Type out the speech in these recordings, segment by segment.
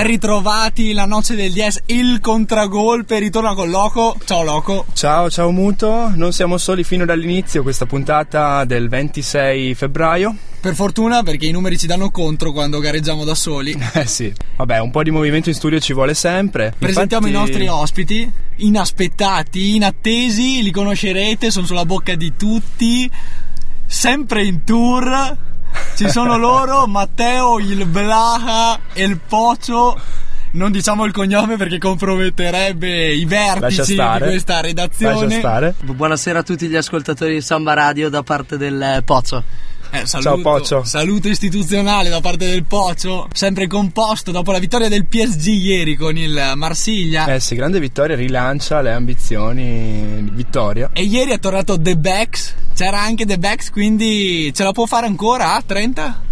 Ben ritrovati la noce del 10, il contragolpe, ritorna con Loco. Ciao Loco. Ciao, ciao Muto, non siamo soli fino dall'inizio, questa puntata del 26 febbraio. Per fortuna perché i numeri ci danno contro quando gareggiamo da soli. Eh sì, vabbè, un po' di movimento in studio ci vuole sempre. Presentiamo Infatti- i nostri ospiti, inaspettati, inattesi, li conoscerete, sono sulla bocca di tutti, sempre in tour. Ci sono loro, Matteo, il Blaha e il Pocio. Non diciamo il cognome perché comprometterebbe i vertici di questa redazione. Lascia stare. Buonasera a tutti gli ascoltatori di Samba Radio da parte del Pozzo. Eh, saluto, Ciao, Pocio. Saluto istituzionale da parte del Pocio, sempre composto dopo la vittoria del PSG ieri con il Marsiglia. Eh sì, grande vittoria, rilancia le ambizioni di vittoria. E ieri è tornato The Bex. C'era anche The Bex, quindi ce la può fare ancora a 30?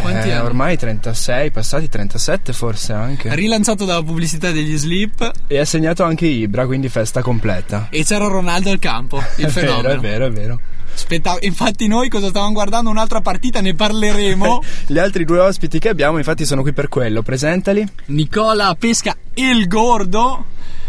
Quanti Eh, anni? ormai 36, passati 37 forse anche. Rilanciato dalla pubblicità degli Sleep. E ha segnato anche Ibra, quindi festa completa. E c'era Ronaldo al campo. Il È fenomeno. vero, è vero, è vero. Spetta- Infatti, noi cosa stavamo guardando? Un'altra partita, ne parleremo. Gli altri due ospiti che abbiamo infatti sono qui per quello, presentali. Nicola Pesca il Gordo,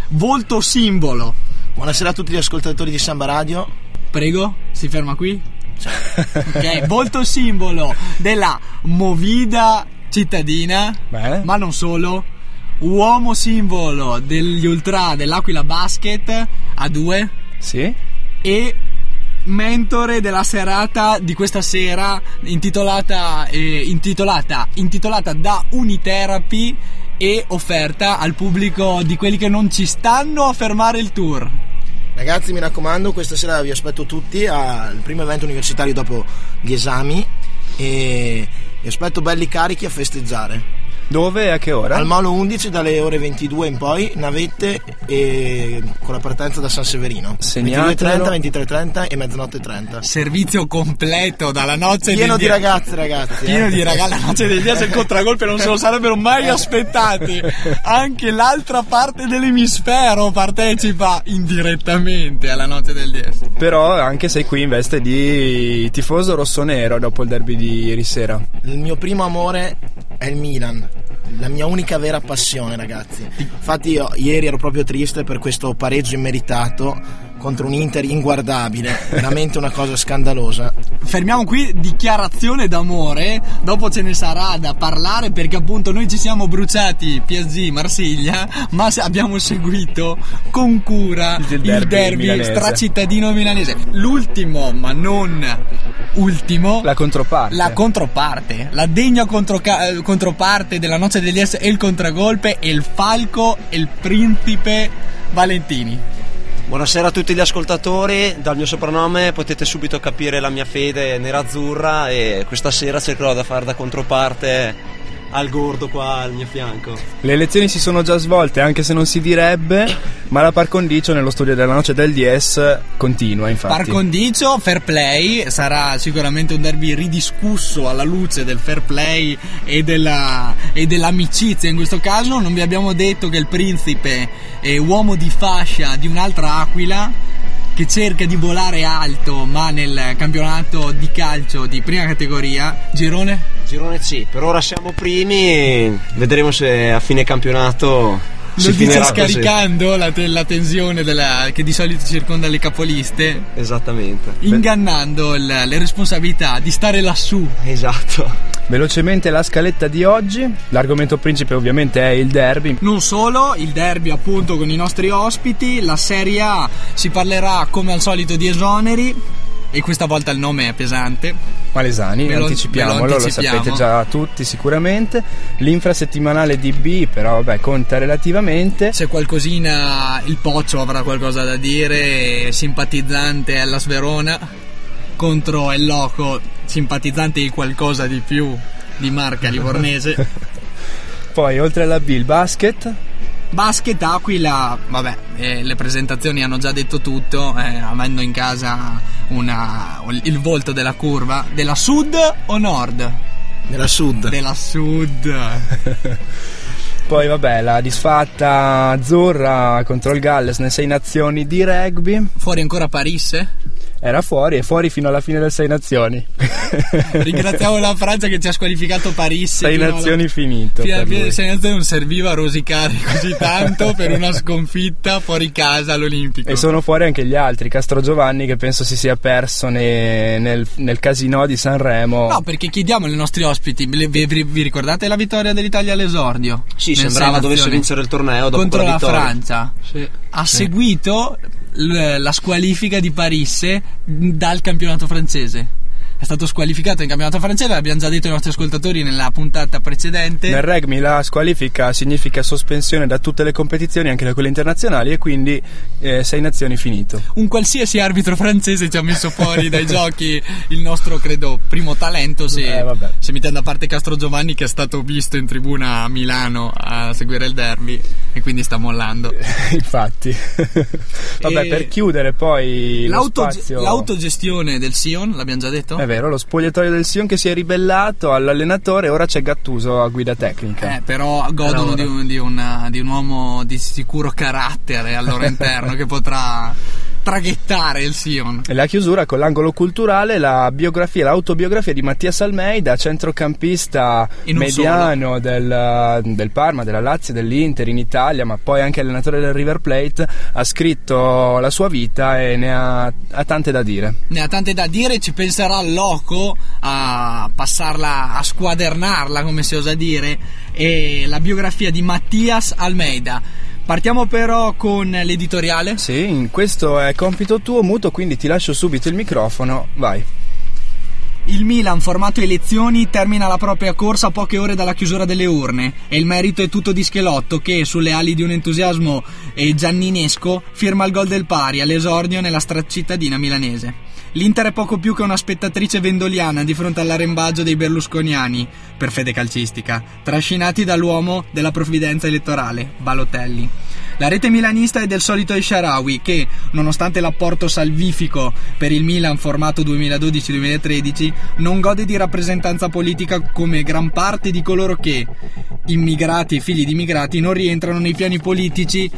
volto simbolo. Buonasera a tutti gli ascoltatori di Samba Radio. Prego, si ferma qui. Ok, volto simbolo della movida cittadina, Bene. ma non solo. Uomo simbolo degli ultra dell'Aquila Basket a due Sì? e mentore della serata di questa sera intitolata, eh, intitolata, intitolata da Unitherapy e offerta al pubblico di quelli che non ci stanno a fermare il tour. Ragazzi, mi raccomando, questa sera vi aspetto tutti al primo evento universitario dopo gli esami e vi aspetto belli carichi a festeggiare. Dove e a che ora? Al Molo 11 dalle ore 22 in poi, navette e con la partenza da San Severino. Segnatelo. 22.30, 23.30 e mezzanotte 30. Servizio completo dalla noce Pieno di die- ragazzi, ragazzi. Pieno eh. di ragazzi, la noce del 10 e il contragolpe non se lo sarebbero mai aspettati. Anche l'altra parte dell'emisfero partecipa indirettamente alla noce del 10. Però anche sei qui in veste di tifoso rossonero dopo il derby di ieri sera. Il mio primo amore è il Milan, la mia unica vera passione, ragazzi. Infatti, io ieri ero proprio triste per questo pareggio immeritato contro un Inter inguardabile, veramente una cosa scandalosa. Fermiamo qui dichiarazione d'amore, dopo ce ne sarà da parlare perché appunto noi ci siamo bruciati PSG Marsiglia, ma abbiamo seguito con cura Il il derby derby, milanese. stracittadino milanese. L'ultimo, ma non ultimo, La controparte. la controparte, la degna controca- eh, controparte della noce degli S e il contragolpe e il falco e il principe Valentini. Buonasera a tutti gli ascoltatori, dal mio soprannome potete subito capire la mia fede nerazzurra e questa sera cercherò da fare da controparte al gordo qua al mio fianco. Le elezioni si sono già svolte, anche se non si direbbe, ma la par condicio nello studio della noce del DS continua, infatti. Par condicio, fair play, sarà sicuramente un derby ridiscusso alla luce del fair play e, della- e dell'amicizia in questo caso. Non vi abbiamo detto che il principe è uomo di fascia di un'altra aquila che cerca di volare alto ma nel campionato di calcio di prima categoria. Girone? Girone C, per ora siamo primi, vedremo se a fine campionato si Lo dice finirà così. scaricando la, te- la tensione della- che di solito circonda le capoliste, Esattamente. ingannando il- le responsabilità di stare lassù Esatto. Velocemente la scaletta di oggi. L'argomento principe ovviamente è il derby. Non solo, il derby appunto con i nostri ospiti, la Serie A si parlerà come al solito di esoneri e questa volta il nome è pesante. Malesani, Ve lo- anticipiamolo, ve lo lo, anticipiamo. sapete già tutti sicuramente. L'infrasettimanale di B, però vabbè, conta relativamente. Se qualcosina il Poccio avrà qualcosa da dire, simpatizzante alla Sverona contro il Loco, simpatizzante di qualcosa di più di marca livornese. Poi oltre alla B il basket, Basket Aquila, vabbè, eh, le presentazioni hanno già detto tutto, eh, avendo in casa una- il volto della curva, della sud o nord? Nella sud. Della sud. Poi vabbè, la disfatta azzurra contro il Galles nelle sei nazioni di rugby. Fuori ancora Parisse? Era fuori e fuori fino alla fine delle sei nazioni. Ringraziamo la Francia che ci ha squalificato Parisse. sei fino alla- nazioni finito. Fino alla fine delle sei nazioni non serviva a rosicare così tanto per una sconfitta fuori casa all'Olimpico. E sono fuori anche gli altri, Castro Giovanni che penso si sia perso ne- nel, nel casino di Sanremo. No, perché chiediamo ai nostri ospiti, vi, vi- vi ricordate la vittoria dell'Italia all'esordio? Sì, sembrava dovesse Nazioni? vincere il torneo dopo contro la vittoria. Francia. Sì. Ha seguito l- la squalifica di Parisse dal campionato francese. È stato squalificato in campionato francese, l'abbiamo già detto ai nostri ascoltatori nella puntata precedente. Nel rugby la squalifica significa sospensione da tutte le competizioni, anche da quelle internazionali, e quindi eh, sei nazioni finito. un qualsiasi arbitro francese ci ha messo fuori dai giochi il nostro, credo, primo talento. Se, Eh, se mettendo a parte Castro Giovanni, che è stato visto in tribuna a Milano a seguire il derby, e quindi sta mollando. Infatti. Vabbè, E- per chiudere poi lo L'autoge- spazio... l'autogestione del Sion, l'abbiamo già detto? È vero, lo spogliatoio del Sion che si è ribellato all'allenatore, ora c'è Gattuso a guida tecnica. Eh, però godono ora. di un, di una- di un uomo di sicuro carattere al loro interno che potrà traghettare il Sion. E la chiusura con l'angolo culturale, la biografia, l'autobiografia di Mattias Almeida, centrocampista mediano del, del Parma, della Lazio, dell'Inter in Italia, ma poi anche allenatore del River Plate, ha scritto la sua vita e ne ha, ha tante da dire. Ne ha tante da dire, ci penserà Loco a passarla, a squadernarla, come si osa dire, e la biografia di Mattias Almeida. Partiamo però con l'editoriale. Sì, questo è compito tuo, Muto, quindi ti lascio subito il microfono, vai. Il Milan, formato elezioni, termina la propria corsa a poche ore dalla chiusura delle urne e il merito è tutto di Schelotto che, sulle ali di un entusiasmo eh, gianninesco, firma il gol del pari all'esordio nella stracittadina milanese. L'Inter è poco più che una spettatrice vendoliana di fronte all'arembaggio dei berlusconiani, per fede calcistica, trascinati dall'uomo della provvidenza elettorale, Balotelli. La rete milanista è del solito El Sharawi che, nonostante l'apporto salvifico per il Milan formato 2012-2013, non gode di rappresentanza politica come gran parte di coloro che, immigrati e figli di immigrati, non rientrano nei piani politici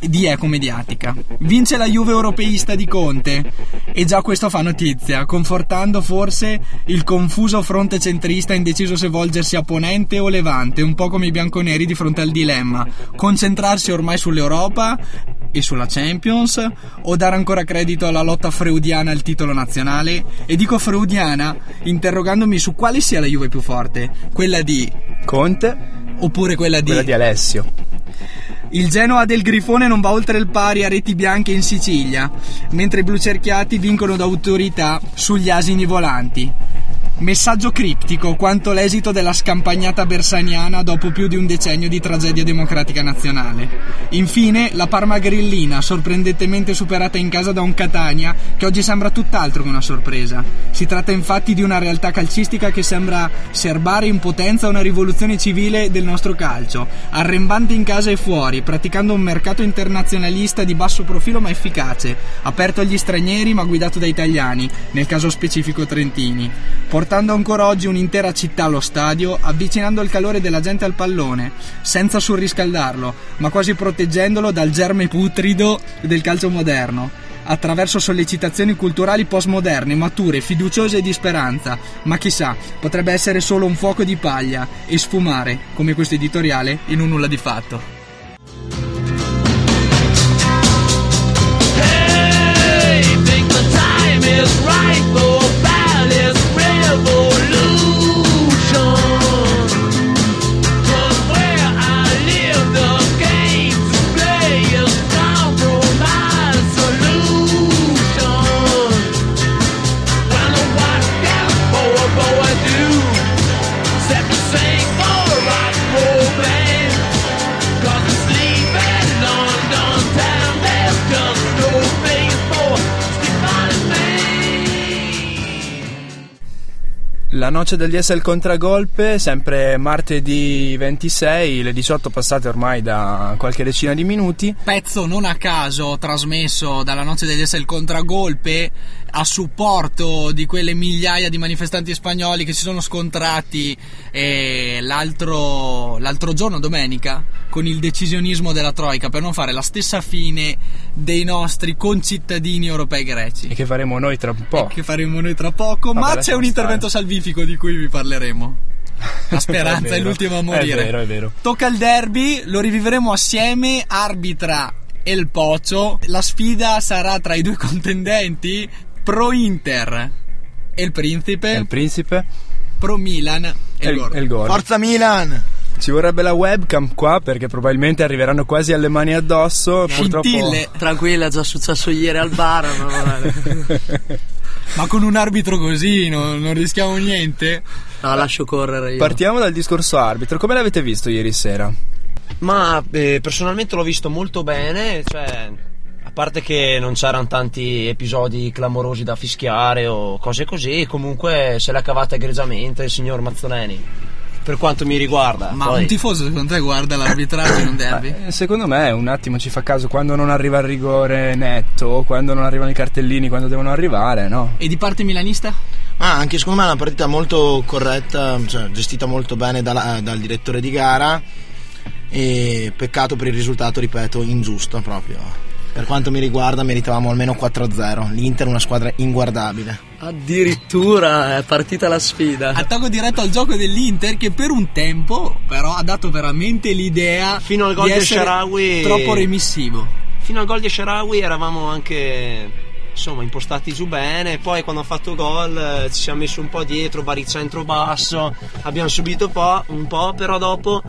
di eco mediatica. Vince la Juve europeista di Conte e già questo fa notizia, confortando forse il confuso fronte centrista indeciso se volgersi a ponente o levante, un po' come i bianconeri di fronte al dilemma, concentrarsi ormai sull'Europa e sulla Champions o dare ancora credito alla lotta freudiana al titolo nazionale? E dico freudiana interrogandomi su quale sia la Juve più forte, quella di Conte, oppure quella di quella di Alessio. il Genoa del Grifone non va oltre il pari a reti bianche in Sicilia, mentre i blucerchiati vincono d'autorità sugli asini volanti. Messaggio criptico quanto l'esito della scampagnata bersaniana dopo più di un decennio di tragedia democratica nazionale. Infine, la Parma grillina, sorprendentemente superata in casa da un Catania che oggi sembra tutt'altro che una sorpresa. Si tratta infatti di una realtà calcistica che sembra serbare in potenza una rivoluzione civile del nostro calcio, arrembante in casa e fuori, praticando un mercato internazionalista di basso profilo ma efficace, aperto agli stranieri ma guidato da italiani, nel caso specifico trentini, portando ancora oggi un'intera città allo stadio, avvicinando il calore della gente al pallone, senza surriscaldarlo, ma quasi proteggendolo dal germe putrido del calcio moderno attraverso sollecitazioni culturali postmoderne, mature, fiduciose e di speranza, ma chissà, potrebbe essere solo un fuoco di paglia e sfumare, come questo editoriale, in un nulla di fatto. Hey, la noce del DS il contragolpe, sempre martedì 26, le 18 passate ormai da qualche decina di minuti. Pezzo non a caso trasmesso dalla noce degli esseri il contragolpe a supporto di quelle migliaia di manifestanti spagnoli che si sono scontrati eh, l'altro, l'altro giorno, domenica, con il decisionismo della Troica per non fare la stessa fine dei nostri concittadini europei greci. E che faremo noi tra un po'. Che faremo noi tra poco, Vabbè, ma c'è un intervento stare. salvifico di cui vi parleremo. La È speranza è, vero, l'ultima a morire. È vero, è vero. Tocca il derby, lo riviveremo assieme, arbitra El Pocio. La sfida sarà tra i due contendenti, pro Inter e il Principe, E il principe pro Milan e e il e il gol. Forza Milan! Ci vorrebbe la webcam qua perché probabilmente arriveranno quasi alle mani addosso. Purtroppo Scintille, Tranquilla, è già successo ieri al bar. No, ma con un arbitro così no- non rischiamo niente. no, lascio correre io. Partiamo dal discorso arbitro. Come l'avete visto ieri sera? Ma eh, personalmente l'ho visto molto bene, cioè parte che non c'erano tanti episodi clamorosi da fischiare o cose così, comunque se l'ha cavata egregiamente il signor Mazzoleni. Per quanto mi riguarda, Ma Poi- un tifoso secondo te guarda l'arbitraggio in un derby? Eh, Secondo me un attimo ci fa caso quando non arriva il rigore netto, quando non arrivano i cartellini, quando devono arrivare, no? E di parte milanista? Ah, anche secondo me è una partita molto corretta, cioè, gestita molto bene dalla- dal direttore di gara e peccato per il risultato, ripeto, ingiusto proprio. Per quanto mi riguarda meritavamo almeno 4-0, l'Inter è una squadra inguardabile. Addirittura è partita la sfida. Attacco diretto al gioco dell'Inter che per un tempo però ha dato veramente l'idea Fino al gol di di essere Sharawi- troppo remissivo. fino al gol di Sharawi eravamo anche insomma impostati giù bene. Poi quando ha fatto gol eh, ci siamo messi un po' dietro baricentro basso abbiamo subito un po', un po' però dopo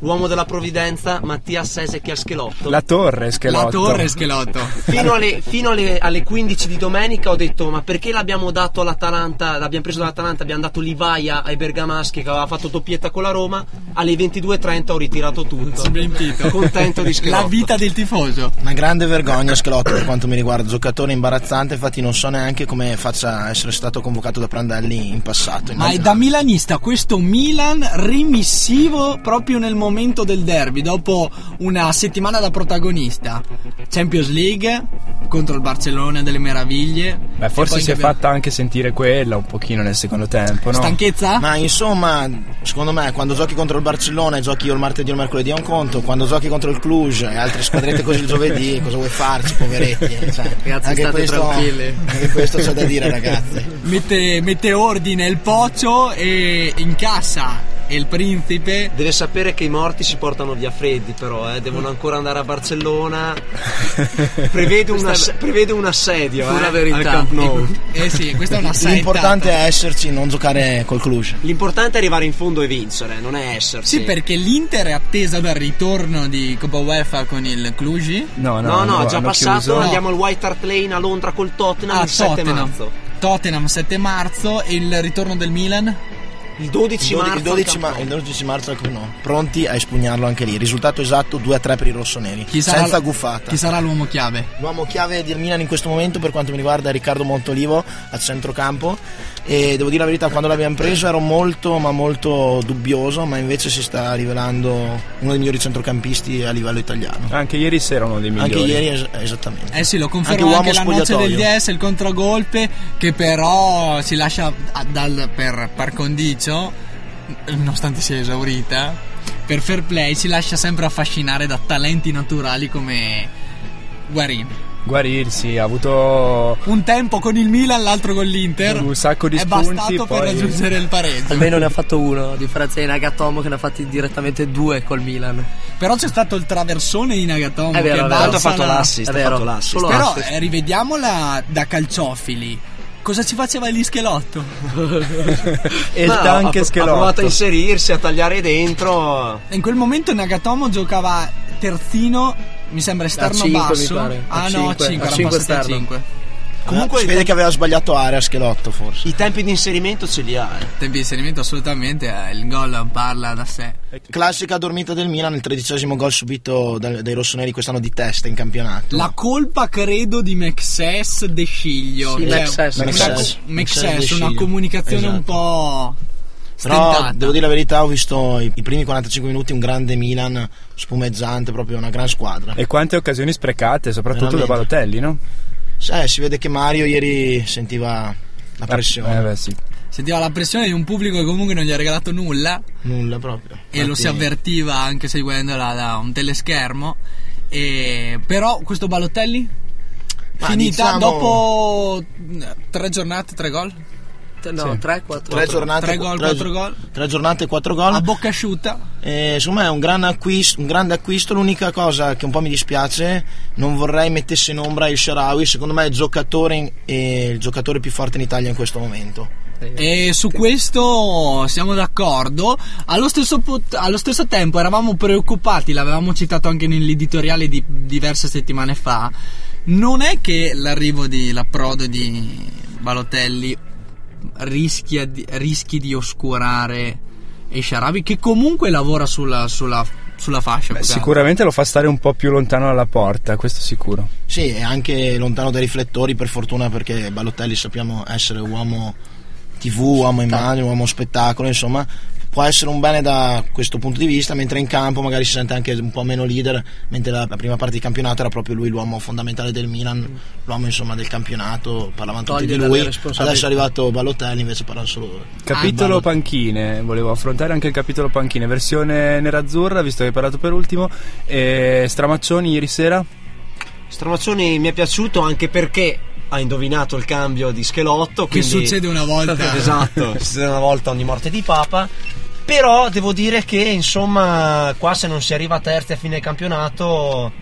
l'uomo della provvidenza Mattia Sesec a Schelotto. La torre, Schelotto. La torre Schelotto. fino, alle, fino alle, alle 15 di domenica ho detto ma perché l'abbiamo dato all'Atalanta? L'abbiamo preso dall'Atalanta abbiamo dato Livaia ai Bergamaschi che aveva fatto doppietta con la Roma. Alle 22.30 ho ritirato tutto. Contento di Schelotto. La vita del tifoso. Una grande vergogna Schelotto per quanto mi riguarda, giocatore imbarazzante, infatti non so neanche come faccia essere stato convocato da Prandelli in passato. Ma è da milanista questo Milan rimissivo proprio nel momento del derby, dopo una settimana da protagonista. Champions League contro il Barcellona delle meraviglie. Beh, forse si è abbiamo- fatta anche sentire quella un pochino nel secondo tempo, no? Stanchezza? Ma insomma, secondo me, quando giochi contro il Barcellona e giochi il martedì o il mercoledì è un conto, quando giochi contro il Cluj e altre squadrette così il giovedì, cosa vuoi farci, poveretti? Cioè, Ragazzi, anche, state questo, tranquilli. anche questo c'è da dire, ragazzi. Mette, mette ordine il Pocio e incassa il Principe. Deve sapere che i morti si portano via freddi, però, eh, devono ancora andare a Barcellona. Prevede, un ass- prevede un assedio Pura eh, verità. al Camp Nou. Eh sì, questa è una saetta. L'importante è esserci, non giocare col Cluj. L'importante è arrivare in fondo e vincere, non è esserci. Sì, perché l'Inter è attesa dal ritorno di Coppa UEFA con il Cluj. No, no, No, no, hanno- già passato. chiuso. Andiamo al White Hart Lane a Londra col Tottenham Ah, il 7 Tottenham. marzo. Tottenham 7 marzo e il ritorno del Milan. Il 12 Il, dodi- marzo. il 12, al ma- Camp il Nou. 12 marzo al no. pronti a espugnarlo anche lì. Risultato esatto 2-3 per i rossoneri, Chi senza guffata. Chi sarà l'uomo chiave? L'uomo chiave del Milan in questo momento per quanto mi riguarda è Riccardo Montolivo a centrocampo e devo dire la verità quando l'abbiamo preso ero molto ma molto dubbioso ma invece si sta rivelando uno dei migliori centrocampisti a livello italiano. Anche ieri sera uno dei migliori. Anche ieri es- esattamente. Eh sì, lo Anche conferma uomo anche, la noce del. DS, il contragolpe, che però si lascia a- dal, per par condicio, nonostante sia esaurita, per fair play si lascia sempre affascinare da talenti naturali come Guarin. Guarirsi, ha avuto Un tempo con il Milan, l'altro con l'Inter. un sacco di È spunti. bastato per poi- raggiungere il pareggio. Almeno ne ha fatto uno, a differenza di Nagatomo che ne ha fatti direttamente due col Milan. Però c'è stato il traversone di Nagatomo È vero, che è ha fatto la- l'assist, È ha vero, fatto l'assist. solo Però assist. eh, rivediamola da calciofili. Cosa ci faceva gli schelotto? E il No, tanche ha, ha Schelotto. provato a inserirsi, a tagliare dentro. In quel momento Nagatomo giocava terzino, mi sembra esterno cinque, mi basso. pare. A Ah no, a cinque. 5, A era cinque passato a esterno. 5. Comunque si i vede che aveva sbagliato area Schelotto forse. I tempi di inserimento ce li ha. eh. Tempi di inserimento assolutamente, eh, il gol parla da sé. Classica dormita del Milan, il tredicesimo gol subito dai, dai rossoneri quest'anno di testa in campionato. La colpa credo di Mexes De Sciglio. Sì, cioè, Mexes, una- Mexes. Mexes, Mexes De una comunicazione un Esatto. po' Però stentata. devo dire la verità, ho visto i, i primi 45 minuti un grande Milan spumeggiante, proprio una gran squadra. E quante occasioni sprecate, soprattutto da Veramente. Balotelli, no? Eh, si vede che Mario ieri sentiva la pressione. Eh beh, sì. Sentiva la pressione di un pubblico che comunque non gli ha regalato nulla Nulla proprio. e lo si Infatti, avvertiva anche seguendola da un teleschermo. E- però questo Balotelli? Ma Finita diciamo- dopo tre giornate, tre gol? No, Sì. 3, 4. Tre giornate, Tre gol, tre- quattro gol. Tre giornate, quattro A gol. bocca asciutta? Eh, insomma è un, gran acquisto, un grande acquisto, l'unica cosa che un po' mi dispiace, non vorrei mettesse in ombra il Sharawi, secondo me è il giocatore, in- è il giocatore più forte in Italia in questo momento. E su questo siamo d'accordo. Allo stesso, pot- allo stesso tempo eravamo preoccupati, l'avevamo citato anche nell'editoriale di diverse settimane fa. Non è che l'arrivo di l'approdo di Balotelli di- rischi di oscurare Esharabi, che comunque lavora sulla, sulla, sulla fascia. Beh, sicuramente lo fa stare un po' più lontano dalla porta, questo sicuro. Sì, è anche lontano dai riflettori per fortuna perché Balotelli sappiamo essere uomo TV, uomo immagine, uomo spettacolo, insomma può essere un bene da questo punto di vista, mentre in campo magari si sente anche un po' meno leader, mentre la, la prima parte di campionato era proprio lui l'uomo fondamentale del Milan, l'uomo insomma del campionato, parlavano tutti Toglie di lui, responsabilità. adesso è arrivato Balotelli invece parlano solo loro. Capitolo Ah, panchine, volevo affrontare anche il capitolo panchine, versione nerazzurra, visto che hai parlato per ultimo. E Stramaccioni ieri sera? Stramazzoni mi è piaciuto anche perché ha indovinato il cambio di Schelotto. Che succede una volta. esatto, succede una volta ogni morte di Papa. Però devo dire che insomma, qua se non si arriva a terzi a fine campionato,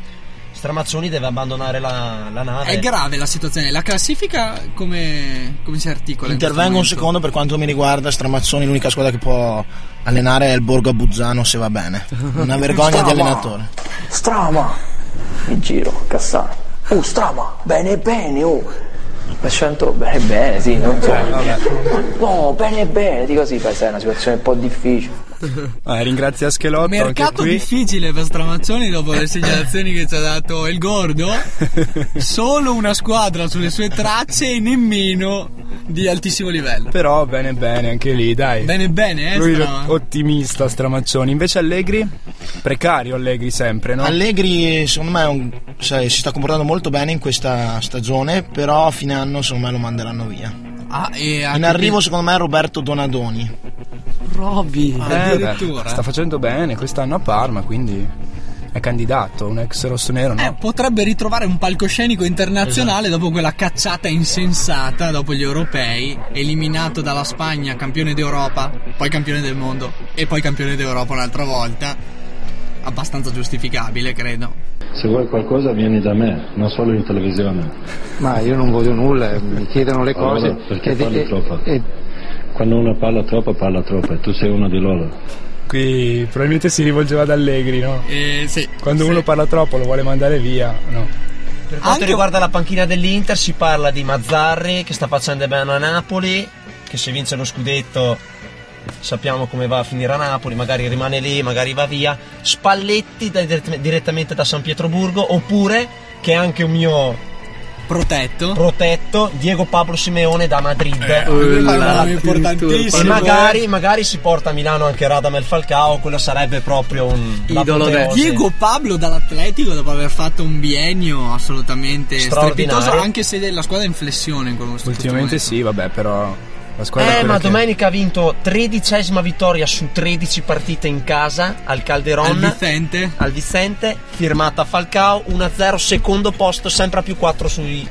Stramazzoni deve abbandonare la, la nave. È grave la situazione. La classifica come, come si articola? in Intervengo un momento? secondo per quanto mi riguarda, Stramazzoni l'unica squadra che può allenare è il Borgo a Buzzano se va bene, una vergogna di allenatore. Strama! Mi giro, Cassano. Oh, Strama! Bene, bene, oh! Per cento, bene, bene, sì, non so. No, bene, bene, di così, sai, è una situazione un po' difficile. Ah, ringrazia Schelotto anche Mercato qui. difficile per Stramaccioni dopo le segnalazioni che ci ha dato il Gordo. Solo una squadra sulle sue tracce e nemmeno di altissimo livello. Però bene bene anche lì, dai. Bene, bene, eh. Lui Stra- ottimista Stramaccioni. Invece Allegri? Precario Allegri sempre, no? Allegri secondo me un- sai, si sta comportando molto bene in questa stagione, però a fine anno secondo me lo manderanno via. Ah, e In arrivo secondo me Roberto Donadoni. Roby. Ah, addirittura. sta facendo bene quest'anno a Parma, quindi è candidato, un ex rossonero, no? Eh, potrebbe ritrovare un palcoscenico internazionale dopo quella cacciata insensata dopo gli europei, eliminato dalla Spagna, campione d'Europa, poi campione del mondo e poi campione d'Europa un'altra volta. Abbastanza giustificabile, credo. Se vuoi qualcosa vieni da me, non solo in televisione. Ma io non voglio nulla, mi chiedono le cose. Allora, perché e- parli e- troppo? e- Quando uno parla troppo, parla troppo e tu sei uno di loro. Qui probabilmente si rivolgeva ad Allegri, no? Eh, sì, Quando sì. uno parla troppo lo vuole mandare via, no? Per quanto Anche- riguarda la panchina dell'Inter si parla di Mazzarri che sta facendo bene a Napoli, che se vince lo scudetto sappiamo come va a finire a Napoli, magari rimane lì, magari va via. Spalletti da- dirett- direttamente da San Pietroburgo, oppure che è anche un mio protetto. protetto, Diego Pablo Simeone da Madrid. È un nome importantissimo. E magari, magari si porta a Milano anche Radamel Falcao, quello sarebbe proprio un Idolo. Diego Pablo dall'Atletico dopo aver fatto un biennio assolutamente strepitoso, anche se la squadra è in flessione in questo Ultimamente sì, vabbè, però Eh, ma che- domenica ha vinto tredicesima vittoria su 13 partite in casa al Calderon. Al Vicente. al Vicente, firmata Falcao 1-0, secondo posto, sempre a più 4 sui,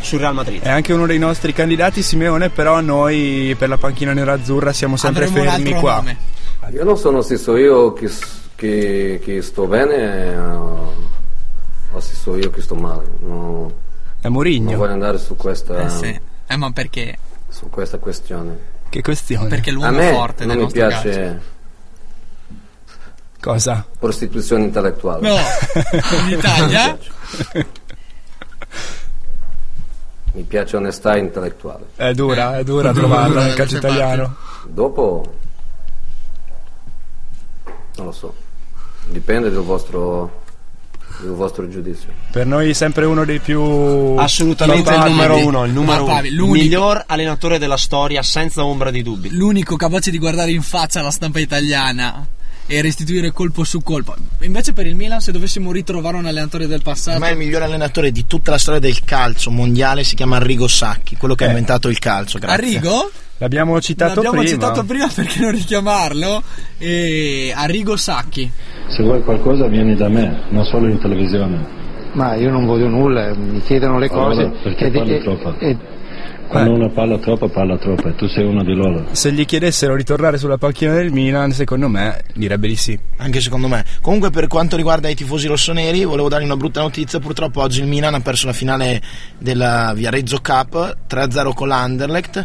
sul Real Madrid. È anche uno dei nostri candidati, Simeone, però noi per la panchina nerazzurra siamo sempre Avremo fermi qua. nome. Io non sono se so io che, che, che sto bene o se so io che sto male. No, È non Mourinho. voglio andare su questa, Eh sì. Eh, ma perché? Su questa questione. Che questione? Perché A l'uomo me forte non mi nostro piace calcio. Cosa? prostituzione intellettuale. No, in Italia? Mi piace onestà intellettuale. È dura, è dura trovarla nel calcio italiano. Dopo, non lo so, dipende del vostro, del vostro giudizio. Per noi sempre uno dei più Assolutamente il numero uno, il numero Ma uno. L'unico- miglior allenatore della storia senza ombra di dubbi. L'unico capace di guardare in faccia la stampa italiana e restituire colpo su colpo. Invece per il Milan, se dovessimo ritrovare un allenatore del passato, Per me il migliore allenatore di tutta la storia del calcio mondiale si chiama Arrigo Sacchi, quello che ha Eh. inventato il calcio. Grazie. Arrigo? L'abbiamo citato L'abbiamo prima. citato prima perché non richiamarlo. E Arrigo Sacchi. Se vuoi qualcosa vieni da me, non solo in televisione. Ma io non voglio nulla, mi chiedono le Allora, cose. perché parli troppo? e- Quando uno parla troppo, parla troppo e tu sei uno di loro. Se gli chiedessero di tornare sulla panchina del Milan, secondo me direbbe di sì. Anche secondo me. Comunque, per quanto riguarda i tifosi rossoneri, volevo dargli una brutta notizia. Purtroppo oggi il Milan ha perso la finale della Viareggio Cup 3-0 con l'Anderlecht.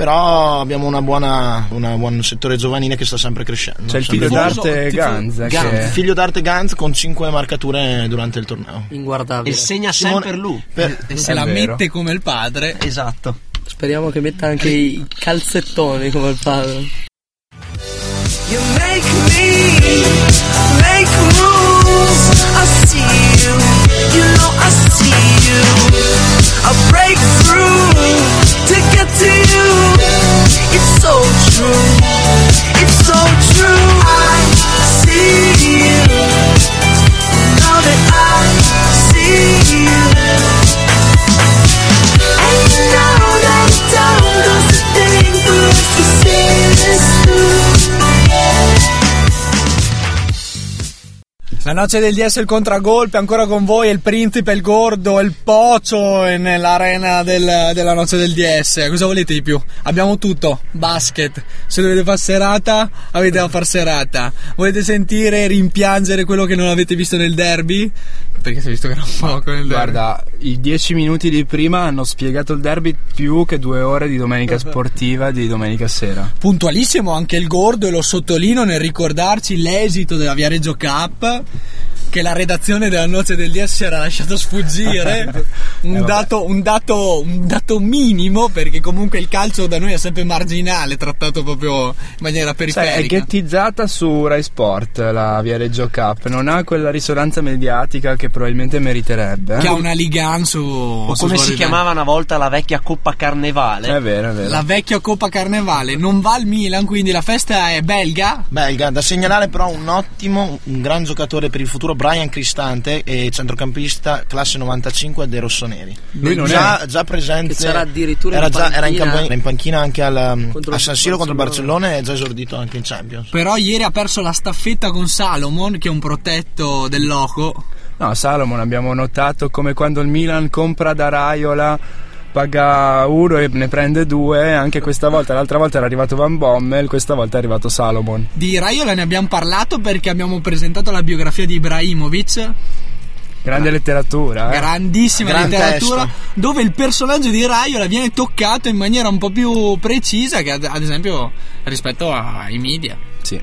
Però abbiamo una buona, una buon settore giovanile che sta sempre crescendo. C'è il figlio d'arte Ganz. Ganz, che- figlio d'arte Ganz con 5 marcature durante il torneo. Inguardabile. E segna Simone- sempre lui. Per- E se È la vero. mette come il padre. Esatto. Speriamo che metta anche i calzettoni come il padre. You make me La noce del DS il contragolpe ancora con voi, il principe, il gordo, il pocio nell'arena del- della noce del DS. Cosa volete di più? Abbiamo tutto, basket. Se dovete far serata, avete da far serata. Volete sentire, rimpiangere quello che non avete visto nel derby? Perché si è visto che era poco nel derby. Guarda, i dieci minuti di prima hanno spiegato il derby più che due ore di domenica sportiva di domenica sera. Puntualissimo anche il gordo e lo sottolineo nel ricordarci l'esito della Viareggio Cup che la redazione della noce del DS si era lasciato sfuggire un, vabbè. dato, un, dato, un dato minimo perché comunque il calcio da noi è sempre marginale trattato proprio in maniera Sai, è periferica ghettizzata su Rai Sport la Viareggio Cup, non ha quella risonanza mediatica che probabilmente meriterebbe. che ha eh? una Ligan su, O su come si chiamava una volta la vecchia Coppa Carnevale. È vero, è vero. la vecchia Coppa Carnevale non va al Milan quindi la festa è belga Belga, da segnalare però un ottimo, un gran giocatore per il futuro, Brian Cristante, e centrocampista classe 95 dei Rossoneri. Lui non già, già presente, Che c'era addirittura era in già, era in, panchina. camp- era in panchina anche al, Contro a San Siro contro il. Barcellona e è già esordito anche in Champions. però ieri ha perso la staffetta con Salomon che è un protetto del loco No, Salomon abbiamo notato come quando il Milan compra da Raiola paga uno e ne prende due, anche questa volta, l'altra volta era arrivato Van Bommel, questa volta è arrivato Salomon. Di Raiola ne abbiamo parlato perché abbiamo presentato la biografia di Ibrahimovic, Grande letteratura, eh? grandissima Gran letteratura, testo. dove il personaggio di Raiola viene toccato in maniera un po' più precisa che ad, ad esempio rispetto ai media. Sì.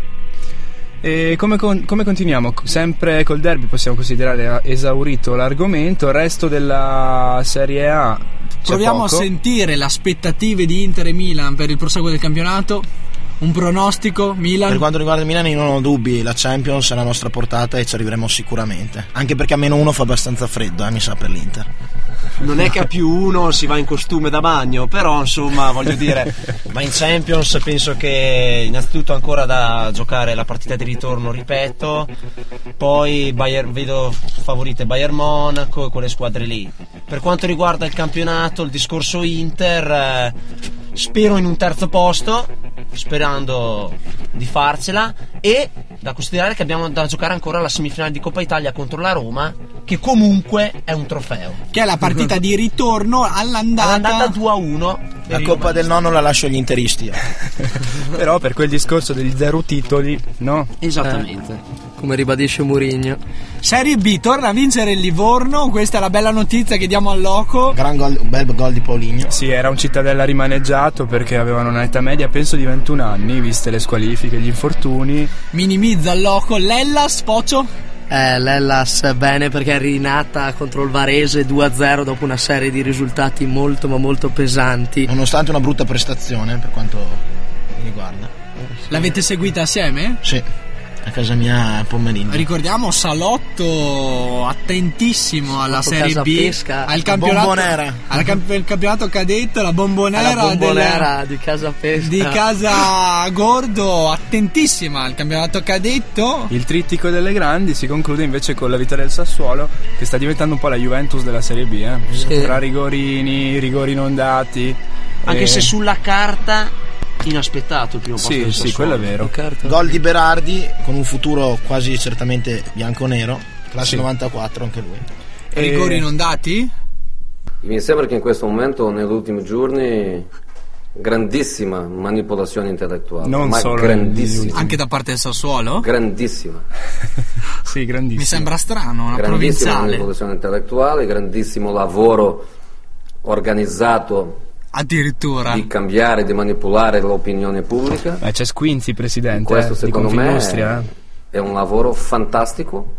E come, con- come continuiamo? Sempre col derby possiamo considerare esaurito l'argomento, il resto della Serie A. c'è Proviamo poco. a sentire le aspettative di Inter e Milan per il proseguo del campionato. Un pronostico, Milan. Per quanto riguarda il Milan, io non ho dubbi, la Champions è alla nostra portata e ci arriveremo sicuramente. Anche perché a meno uno fa abbastanza freddo, eh, mi sa per l'Inter. Non è che a più uno si va in costume da bagno, però insomma voglio dire, ma in Champions penso che innanzitutto ancora da giocare la partita di ritorno, ripeto, poi Bayern- vedo favorite Bayern Monaco e quelle squadre lì. Per quanto riguarda il campionato, il discorso Inter, eh, spero in un terzo posto, sperando di farcela e da considerare che abbiamo da giocare ancora la semifinale di Coppa Italia contro la Roma, che comunque è un trofeo. Che è la partita di ritorno all'andata. All'andata 2 a 1 La Coppa del Nonno la lascio agli interisti. Però per quel discorso degli zero titoli, no? Esattamente. Come ribadisce Mourinho. Serie B torna a vincere il Livorno. Questa è la bella notizia che diamo al loco. Gran gol, un bel gol di Paulinho. Sì, era un cittadella rimaneggiato perché avevano un'età media penso di 21 anni, viste le squalifiche, gli infortuni. Minimizza il loco. Lellas, Pocio. Eh, l'Ellas bene perché è rinata contro il Varese 2-0 dopo una serie di risultati molto ma molto pesanti. Nonostante una brutta prestazione per quanto mi riguarda. L'avete seguita assieme? Sì, a casa mia a pomeriggio. Ricordiamo Salotto attentissimo alla Salotto Serie Casa B, Pesca. al campionato, bombonera. al camp- il campionato cadetto, la bombonera, La bombonera del- di Casa Pesca. di casa Gordo, attentissima al campionato cadetto. Il trittico delle grandi si conclude invece con la vittoria del Sassuolo, che sta diventando un po' la Juventus della Serie B, eh? Sì. tra rigorini, rigori non dati. Anche eh, se sulla carta inaspettato il primo posto Sì, del sì, quello è vero. Gol di Berardi con un futuro quasi certamente bianco-nero, classe Sì. 94 anche lui. E- Rigori non dati? Mi sembra che in questo momento, negli ultimi giorni, grandissima manipolazione intellettuale. Non ma solo grandissima. Anche da parte del Sassuolo? Grandissima. Sì, grandissimo. Mi sembra strano, una grandissima provinciale. manipolazione intellettuale, grandissimo lavoro organizzato Addirittura. di cambiare, di manipolare l'opinione pubblica. Eh, c'è Squinzi, presidente, Questo eh, secondo me Confindustria. è, è un lavoro fantastico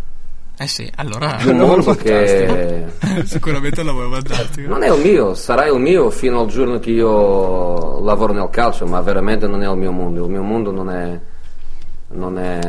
Eh sì, allora di un mondo che sicuramente lo vuoi fantastico. non è il mio, sarà il mio fino al giorno che io lavoro nel calcio, ma veramente non è il mio mondo. Il mio mondo non è, non è,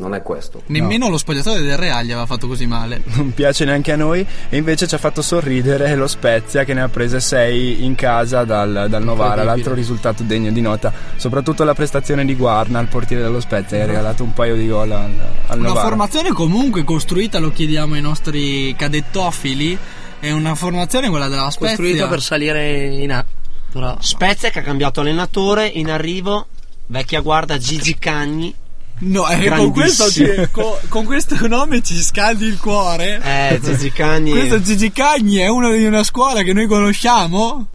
non è questo. Nemmeno lo spogliatoio del Real gli aveva fatto così male. Non piace neanche a noi e invece ci ha fatto sorridere lo Spezia che ne ha prese 6 in casa dal, dal Novara, l'altro risultato degno di nota, soprattutto la prestazione di Guarna, il portiere dello Spezia, che ha regalato un paio di gol al, al Una Novara. formazione comunque costruita, lo chiediamo ai nostri cadettofili. È una formazione quella della Spezia. Costruita per salire in A. Però Spezia che ha cambiato allenatore, in arrivo vecchia guarda Gigi Cagni. No, eh, con, questo, Grandissimo. ci- co- con questo nome ci scaldi il cuore. Eh, Gigi Cagni. Questo Gigi Cagni è uno di una scuola che noi conosciamo.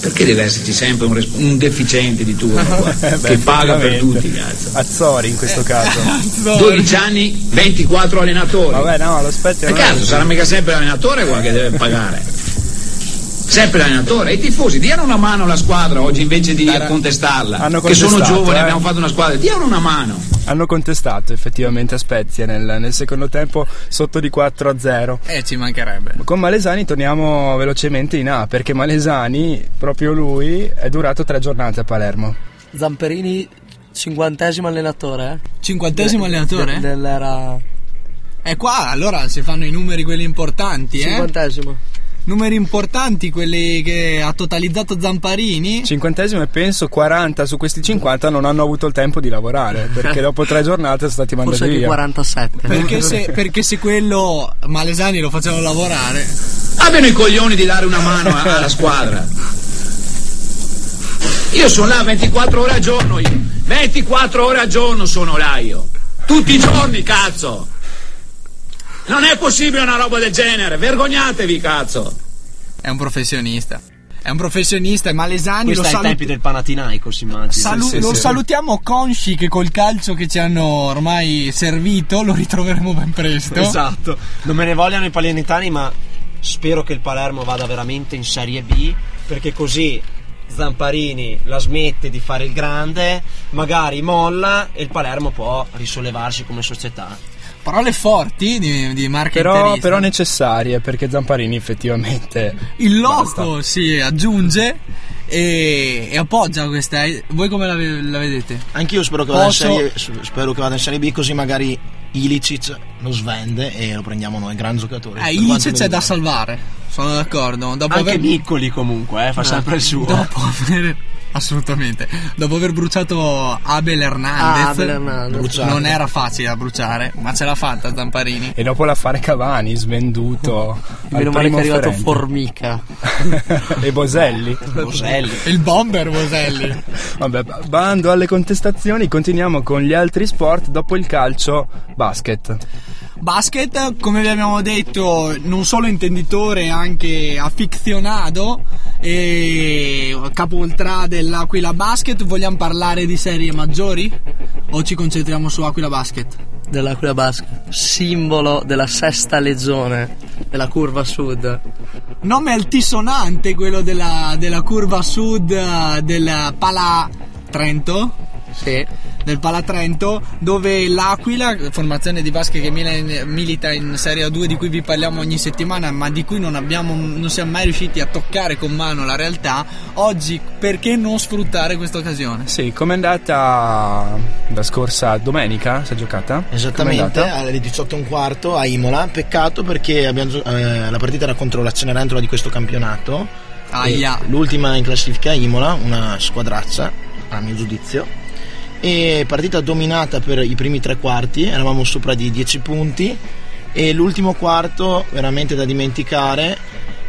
Perché deve esserci sempre un, un deficiente di turno qua, Eh beh, che paga per tutti, cazzo. Azzori in questo caso. 12 anni, 24 allenatori. Vabbè, no, lo Spezia E non è cazzo, sarà mica sempre l'allenatore qua che deve pagare. Sempre l'allenatore. E i tifosi, diano una mano alla squadra oggi invece di contestarla. hanno che sono giovani, eh. abbiamo fatto una squadra, diano una mano. Hanno contestato effettivamente a Spezia nel, nel secondo tempo sotto di 4 a 0. Eh, ci mancherebbe. Con Malesani torniamo velocemente in A perché Malesani, proprio lui, è durato tre giornate a Palermo. Zamperini, cinquantesimo allenatore. eh? Cinquantesimo allenatore? De- dell'era. E qua allora si fanno i numeri quelli importanti, eh? Cinquantesimo. Numeri importanti, quelli che ha totalizzato Zamparini. Cinquantesimo e penso 40 su questi 50 non hanno avuto il tempo di lavorare perché dopo tre giornate sono stati mandati Forse via. 47. Perché se, perché se quello Malesani lo facevano lavorare. Abbiano i coglioni di dare una mano alla squadra. Io sono là 24 ore al giorno io. 24 ore al giorno sono là io. Tutti i giorni, cazzo. Non è possibile una roba del genere. Vergognatevi, cazzo. È un professionista. È un professionista e Malesani Questo lo, è ai tempi del Panathinaikos, immagino. salu- lo salutiamo consci che col calcio che ci hanno ormai servito lo ritroveremo ben presto. Esatto. Non me ne vogliano i palermitani, ma spero che il Palermo vada veramente in Serie B, perché così Zamparini la smette di fare il grande, magari molla e il Palermo può risollevarsi come società. Parole forti di, di Marco Però, però necessarie perché Zamparini effettivamente Il loco si aggiunge e, e appoggia questa. Voi come la, la vedete? Anch'io spero che, vada in Posso- serie, spero che vada in Serie B così magari Ilicic lo svende e lo prendiamo noi, gran giocatore. Eh, c'è mi da salvare. Sono d'accordo. Dopo Anche aver... Miccoli comunque, eh, fa Ah, sempre il suo. Dopo aver... Assolutamente. Dopo aver bruciato Abel Hernandez, Ah, Abel Hernandez. Bruciato. non era facile da bruciare, ma ce l'ha fatta Zamparini. e dopo l'affare Cavani svenduto Meno male che è arrivato offerente. Formica. e Boselli Boselli. Il bomber Boselli. Vabbè, ba- bando alle contestazioni, continuiamo con gli altri sport dopo il calcio basket. Basket, come vi abbiamo detto, non solo intenditore, anche affezionato e capoltrà dell'Aquila Basket. Vogliamo parlare di serie maggiori? O ci concentriamo su Aquila Basket? Dell'Aquila Basket. Simbolo della sesta legione della curva sud. Nome altisonante quello della, della curva sud eh, del Pala Trento. Sì. Del Palatrento dove l'Aquila, formazione di basket che milita in Serie A2 di cui vi parliamo ogni settimana ma di cui non, abbiamo, non siamo mai riusciti a toccare con mano la realtà, oggi perché non sfruttare questa occasione? Sì, com'è andata la scorsa domenica? Si è giocata? Esattamente, alle 18 e un quarto a Imola. Peccato perché abbiamo eh, la partita era contro la Cenerentola di questo campionato. Aia. L'ultima in classifica a Imola, una squadraccia, a mio giudizio. E partita dominata per i primi tre quarti, eravamo sopra di 10 punti. E l'ultimo quarto veramente da dimenticare.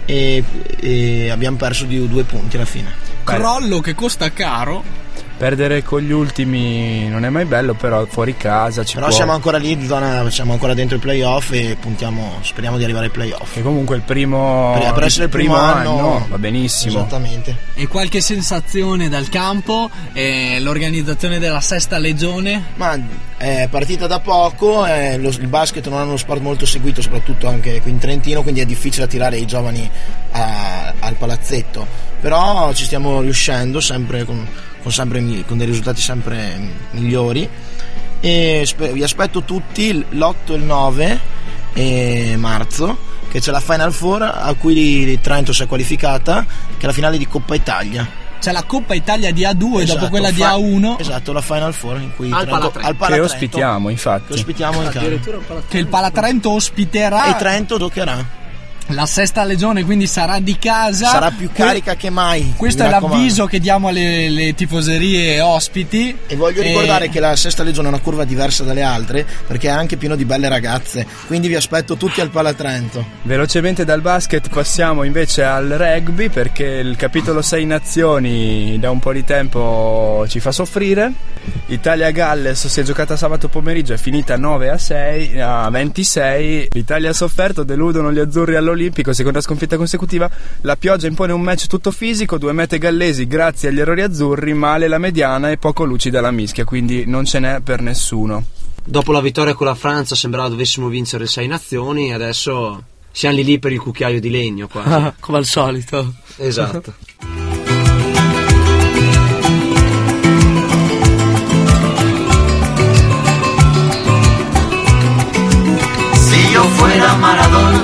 E, e abbiamo perso di due punti alla fine. Crollo che costa caro. Perdere con gli ultimi non è mai bello, però fuori casa ci Però può. siamo ancora lì, zona- siamo ancora dentro i playoff e puntiamo, speriamo di arrivare ai playoff. Che comunque il primo, Per- per essere il primo anno- va benissimo. Esattamente. E qualche sensazione dal campo, eh, l'organizzazione della sesta legione. Ma è partita da poco, eh, lo- il basket non è uno sport molto seguito, soprattutto anche qui in Trentino, quindi è difficile attirare i giovani a- al palazzetto. Però ci stiamo riuscendo sempre con, con sempre con dei risultati sempre migliori. E vi aspetto tutti l'8 e il 9 eh, marzo, che c'è la Final Four a cui Trento si è qualificata, che è la finale di Coppa Italia. C'è la Coppa Italia di A2 Esatto, dopo quella di fa- A1. Esatto, la Final Four in cui Al Trento- Palatrento. al Che ospitiamo, infatti. che ospitiamo in casa. Che il Palatrento ospiterà E Trento giocherà. La sesta legione, quindi sarà di casa. Sarà più Que- carica che mai. Questo mi è raccomando. l'avviso che diamo alle le tifoserie ospiti. E voglio Eh, ricordare che la sesta legione è una curva diversa dalle altre perché è anche pieno di belle ragazze. Quindi vi aspetto tutti al Palatrento. Velocemente dal basket passiamo invece al rugby perché il capitolo 6 nazioni da un po' di tempo ci fa soffrire. Italia-Galles si è giocata sabato pomeriggio, è finita 9 a 6 a 26. L'Italia ha sofferto, deludono gli azzurri all'Olimpico, seconda sconfitta consecutiva. La pioggia impone un match tutto fisico, due mete gallesi grazie agli errori azzurri, male la mediana e poco lucida la mischia, quindi non ce n'è per nessuno. Dopo la vittoria con la Francia sembrava dovessimo vincere sei nazioni, adesso siamo lì lì per il cucchiaio di legno quasi. Come al solito. esatto. Si yo fuera Maradona,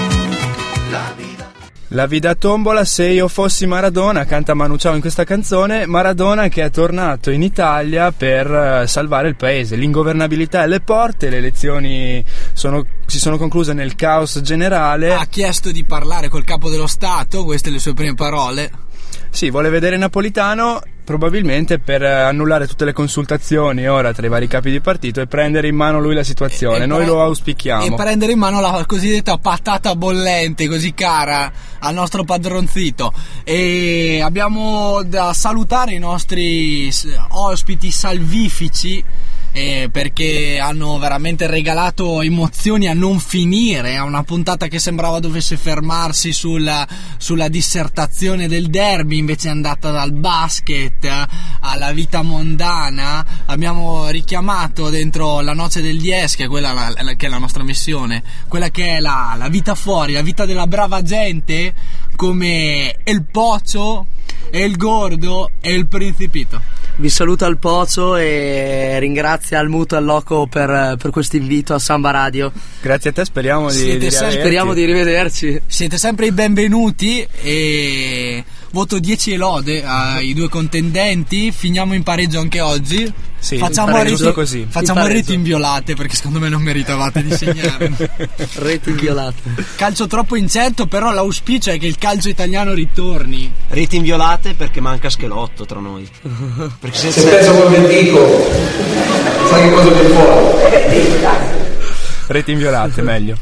La vida tombola se io fossi Maradona, canta Manu Chao in questa canzone, Maradona che è tornato in Italia per eh, salvare il paese, l'ingovernabilità è alle porte, le elezioni sono- si sono concluse nel caos generale. Ha chiesto di parlare col capo dello Stato, queste le sue prime parole. Sì, vuole vedere Napolitano probabilmente per eh, annullare tutte le consultazioni ora tra i vari capi di partito e prendere in mano lui la situazione. E Noi pre- lo auspichiamo. E prendere in mano la cosiddetta patata bollente, così cara al nostro padronzito. E abbiamo da salutare i nostri ospiti salvifici. Eh, perché hanno veramente regalato emozioni a non finire a una puntata che sembrava dovesse fermarsi sulla, sulla dissertazione del derby invece è andata dal basket alla vita mondana. Abbiamo richiamato dentro la noce del Dies che è quella la- la- che è la nostra missione quella che è la, la vita fuori la vita della brava gente come il Pocio il Gordo e il Principito Vi saluta il Pocio e ringrazia il Muto e il Loco per, per questo invito a Samba Radio. Grazie a te, speriamo di, Siete di riaverti. Speriamo di rivederci. Siete sempre i benvenuti e voto 10 e lode ai due contendenti. Finiamo in pareggio anche oggi. Sì, facciamo reti, giusto così. facciamo reti inviolate perché secondo me non meritavate di segnare. Reti inviolate. calcio troppo incerto, però l'auspicio è che il calcio italiano ritorni. Reti inviolate perché manca Schelotto tra noi. Perché Se senza penso che dico, sai che cosa viene fuori? Reti inviolate, meglio.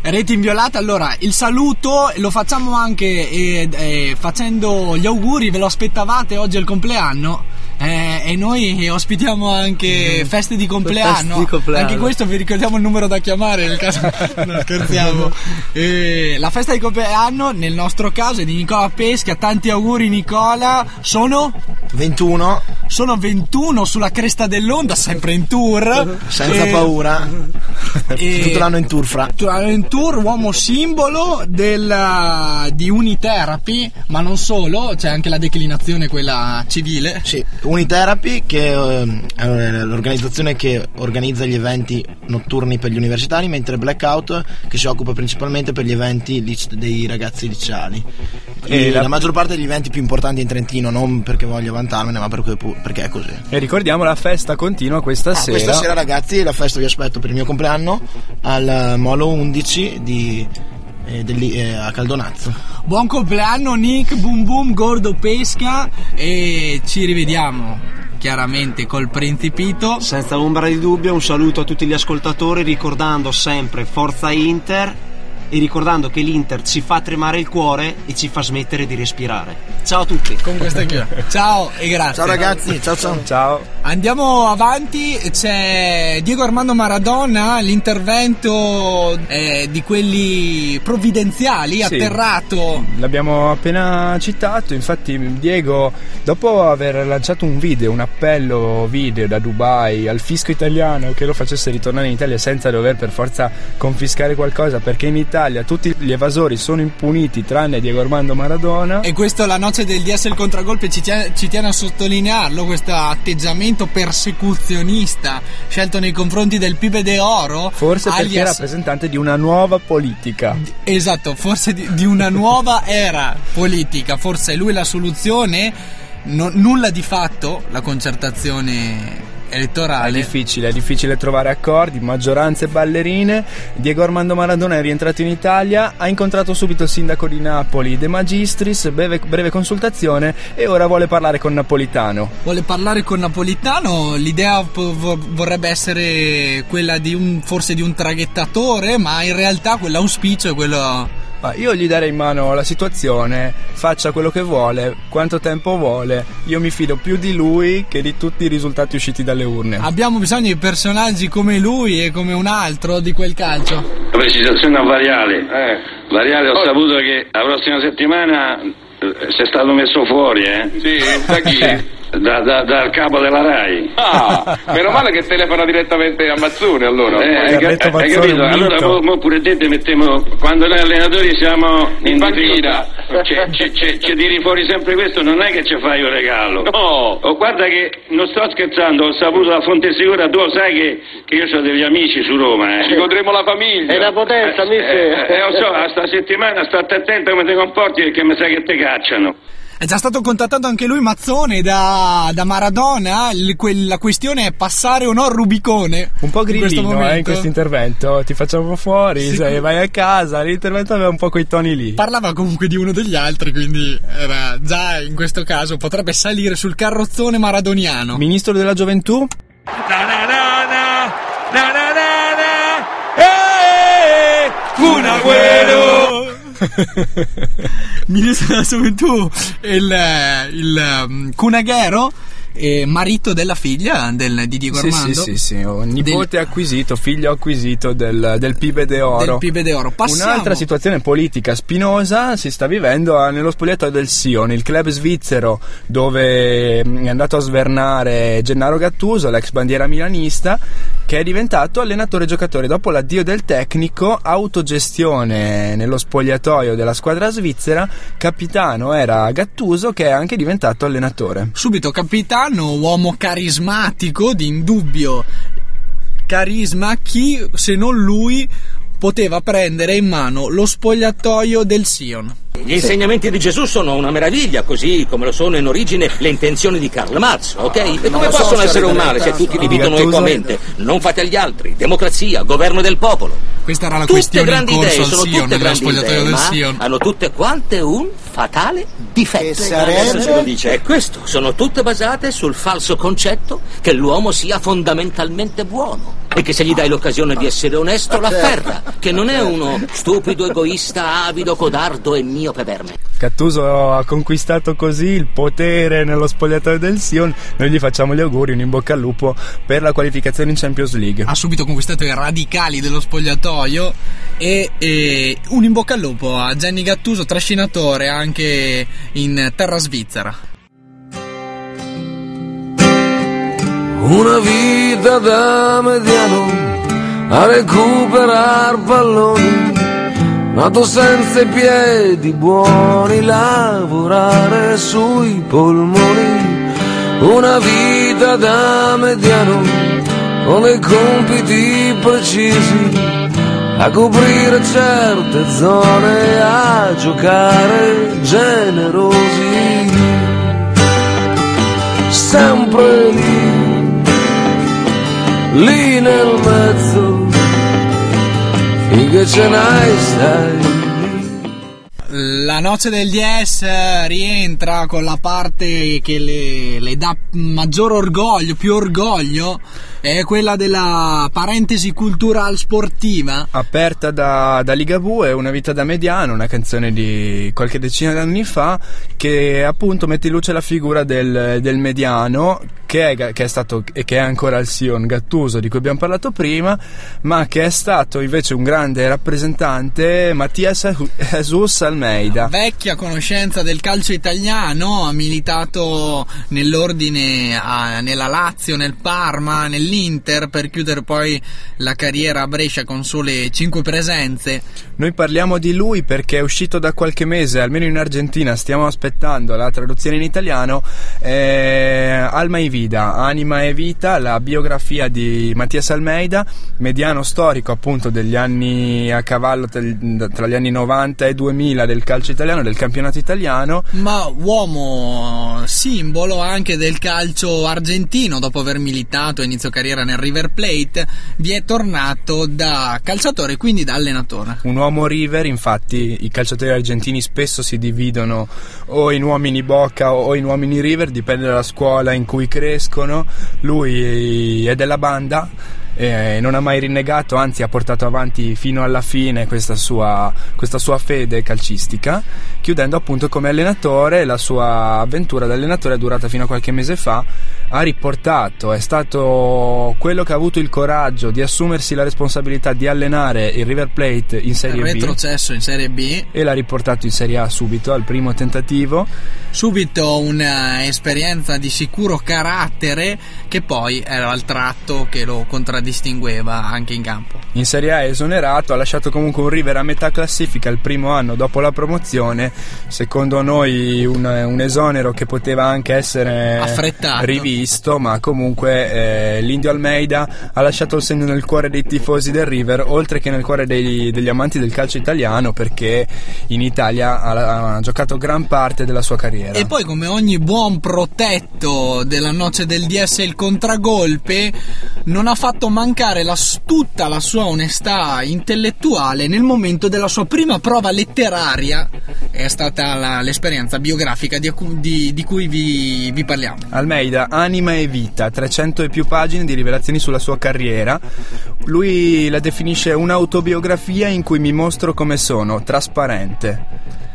Reti inviolate, allora il saluto lo facciamo anche eh, eh, facendo gli auguri, ve lo aspettavate oggi è il compleanno. Eh, e noi ospitiamo anche feste di compleanno. Mm. Feste di compleanno. Anche questo vi ricordiamo il numero da chiamare nel caso non scherziamo. Eh, la festa di compleanno, nel nostro caso, è di Nicola Pesca. Tanti auguri, Nicola. Sono 21. Sono 21 sulla cresta dell'onda, sempre in tour. Senza Eh, paura. e- Tutto l'anno in tour fra. Tutto l'anno in tour, uomo simbolo della- di Unitherapy, ma non solo, c'è anche la declinazione, quella civile. Sì, Unitherapy che ehm, è l'organizzazione che organizza gli eventi notturni per gli universitari, mentre Blackout che si occupa principalmente per gli eventi dei ragazzi liceali. La- la... maggior parte degli eventi più importanti in Trentino, non perché voglio vantarmene, ma perché, perché è così. E ricordiamo la festa continua questa Ah, sera. Questa sera ragazzi la festa vi aspetto per il mio compleanno al eh, Molo 11 di, eh, dell'i- eh, a Caldonazzo. Buon compleanno Nick, boom boom, gordo pesca e ci rivediamo chiaramente col Principito. Senza ombra di dubbio, un saluto a tutti gli ascoltatori, ricordando sempre Forza Inter e ricordando che l'Inter ci fa tremare il cuore e ci fa smettere di respirare. Ciao a tutti. Con questa chiusa. Ciao e grazie. Ciao ragazzi, ciao ciao. Ciao. Andiamo avanti, c'è Diego Armando Maradona, l'intervento eh, di quelli provvidenziali, Sì. atterrato. L'abbiamo appena citato, infatti Diego, dopo aver lanciato un video, un appello video da Dubai al fisco italiano che lo facesse ritornare in Italia senza dover per forza confiscare qualcosa, perché in Italia tutti gli evasori sono impuniti tranne Diego Armando Maradona. E questo la noce del DS il contragolpe ci tiene, ci tiene a sottolinearlo, questo atteggiamento persecuzionista scelto nei confronti del Pibe de Oro. Forse perché è alias- rappresentante di una nuova politica. Esatto, forse di, di una nuova era politica, forse è lui la soluzione, no- nulla di fatto la concertazione È elettorale. difficile, è difficile trovare accordi, maggioranze ballerine. Diego Armando Maradona è rientrato in Italia, ha incontrato subito il sindaco di Napoli, De Magistris, breve, breve consultazione e ora vuole parlare con Napolitano. Vuole parlare con Napolitano, l'idea vorrebbe essere quella di un, forse di un traghettatore, ma in realtà quell'auspicio è quello... Ma io gli darei in mano la situazione, faccia quello che vuole, quanto tempo vuole. Io mi fido più di lui che di tutti i risultati usciti dalle urne. Abbiamo bisogno di personaggi come lui e come un altro di quel calcio. La precisazione a Variale. Variale ho saputo che la prossima settimana eh, sei stato messo fuori, eh? Sì, da chi? Da- da- dal capo della RAI. Ah, meno male che telefona direttamente a Mazzone allora. Eh, hai, Poi- cap- hai capito? Allora mo, mo pure te ti mettiamo quando noi allenatori siamo in, difficoltà, ci- tiri fuori sempre questo, non è che ci fai un regalo. No. Oh, guarda che non sto scherzando, ho saputo da fonte sicura, tu sai che, che io ho degli amici su Roma, eh. Ci godremo la famiglia. È una potenza, eh, eh, lo so, a sta settimana state attento come ti comporti perché mi sa che ti cacciano. È già stato contattato anche lui, Mazzone, da, da Maradona. Il- quel- la questione è passare o no il Rubicone. Un po' in questo grillino eh, in questo intervento, ti facciamo fuori, Sì. sai, vai a casa, l'intervento aveva un po' quei toni lì. Parlava comunque di uno degli altri, quindi era già in questo caso potrebbe salire sul carrozzone maradoniano. Ministro della gioventù? Un agüero! Ministro della gioventù, il, il Cunaghero, eh, marito della figlia del- di Diego Sì, Armando. sì, sì, sì, nipote acquisito, figlio acquisito del, del Pibe de Oro. Del Pibe de Oro. Passiamo. Un'altra situazione politica spinosa si sta vivendo a- nello spogliatoio del Sion, il club svizzero dove mm, è andato a svernare Gennaro Gattuso, l'ex bandiera milanista, che è diventato allenatore giocatore. Dopo l'addio del tecnico, autogestione nello spogliatoio della squadra svizzera, capitano era Gattuso che è anche diventato allenatore. Subito capitano, uomo carismatico, di indubbio carisma, chi se non lui poteva prendere in mano lo spogliatoio del Sion. Gli insegnamenti di Gesù sono una meraviglia, così come lo sono in origine le intenzioni di Karl Marx, ok? E come possono se essere un male se tutti li No. dicono Gattuso- equamente? Non fate agli altri, democrazia, governo del popolo. Questa era la tutte questione in grandi corso idee, al sono Sion, tutte nello grandi spogliatoio idee, del Sion. hanno tutte quante un fatale difetto. Che sarebbe? Adesso se lo dice. E questo, sono tutte basate sul falso concetto che l'uomo sia fondamentalmente buono. e che se gli dai l'occasione di essere onesto l'afferra, che non è uno stupido, egoista, avido, codardo e miope verme. Gattuso ha conquistato così il potere nello spogliatoio del Sion. Noi gli facciamo gli auguri, un in bocca al lupo per la qualificazione in Champions League. Ha subito conquistato i radicali dello spogliatoio e, e un in bocca al lupo a Gianni Gattuso, trascinatore anche in terra svizzera. Una vita da mediano a recuperar palloni, nato senza i piedi buoni, lavorare sui polmoni. Una vita da mediano con i compiti precisi, a coprire certe zone, a giocare generosi. Sempre lì lì nel mezzo, finché ce n'hai stai. La noce del DS rientra con la parte che le, le dà maggior orgoglio, più orgoglio, è quella della parentesi cultural sportiva. Aperta da, da Ligabue, Una vita da mediano, una canzone di qualche decina d'anni fa, che appunto mette in luce la figura del, del mediano, che è, che è stato e che è ancora il Sion Gattuso di cui abbiamo parlato prima, ma che è stato invece un grande rappresentante, Mattias Jesus Almeida. Vecchia conoscenza del calcio italiano, ha militato nell'ordine a- nella Lazio, nel Parma, nell'Inter per chiudere poi la carriera a Brescia con sole 5 presenze. Noi parliamo di lui perché è uscito da qualche mese, almeno in Argentina, stiamo aspettando la traduzione in italiano, eh, Alma e Vida, Anima e Vita, la biografia di Mattias Almeida, mediano storico appunto degli anni a cavallo tra gli anni 90 e 2000 del calcio italiano, del campionato italiano. Ma uomo simbolo anche del calcio argentino, dopo aver militato a inizio carriera nel River Plate, vi è tornato da calciatore e quindi da allenatore. Un uomo River, infatti i calciatori argentini spesso si dividono o in uomini Boca o in uomini River, dipende dalla scuola in cui crescono. Lui è della banda e non ha mai rinnegato, anzi ha portato avanti fino alla fine questa sua, questa sua fede calcistica, chiudendo appunto come allenatore, la sua avventura da allenatore è durata fino a qualche mese fa, ha riportato, è stato quello che ha avuto il coraggio di assumersi la responsabilità di allenare il River Plate in Serie B Retrocesso in Serie B, e l'ha riportato in Serie A subito al primo tentativo. subito un'esperienza di sicuro carattere che poi era il tratto che lo contraddistingueva anche in campo. In Serie A è esonerato, ha lasciato comunque un River a metà classifica il primo anno dopo la promozione. Secondo noi un, un esonero che poteva anche essere Affrettato. rivisto, ma comunque eh, l'Indio Almeida ha lasciato il segno nel cuore dei tifosi del River, oltre che nel cuore dei- degli amanti del calcio italiano, perché in Italia ha, ha giocato gran parte della sua carriera. E poi, come ogni buon protetto della noce del DS il contragolpe, non ha fatto mancare tutta la sua onestà intellettuale nel momento della sua prima prova letteraria. È stata la- l'esperienza biografica di, di- di cui vi, vi parliamo. Almeida, Anima e Vita, 300 e più pagine di rivelazioni sulla sua carriera. Lui la definisce un'autobiografia in cui mi mostro come sono, trasparente.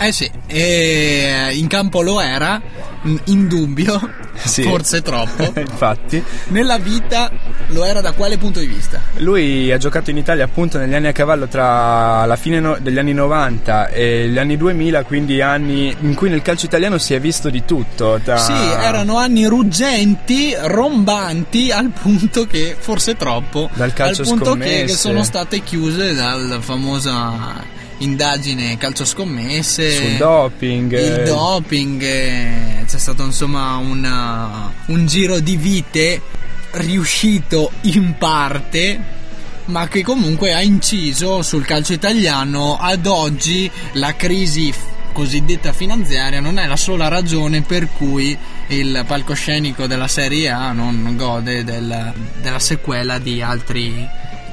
Eh sì, e in campo lo era, in- indubbio, Sì. forse troppo. Infatti, Nella vita lo era da quale punto di vista? lui ha giocato in Italia appunto negli anni a cavallo tra la fine no- degli anni 90 e gli anni 2000, quindi anni in cui nel calcio italiano si è visto di tutto. tra- Sì, erano anni ruggenti, rombanti, al punto che, forse troppo, Dal calcio al punto che, che sono state chiuse dalla famosa indagine calcio scommesse. sul doping. Il eh, doping, eh, c'è stato insomma una- un giro di vite riuscito in parte ma che comunque ha inciso sul calcio italiano ad oggi la crisi cosiddetta finanziaria non è la sola ragione per cui il palcoscenico della Serie A non gode del- della sequela di altri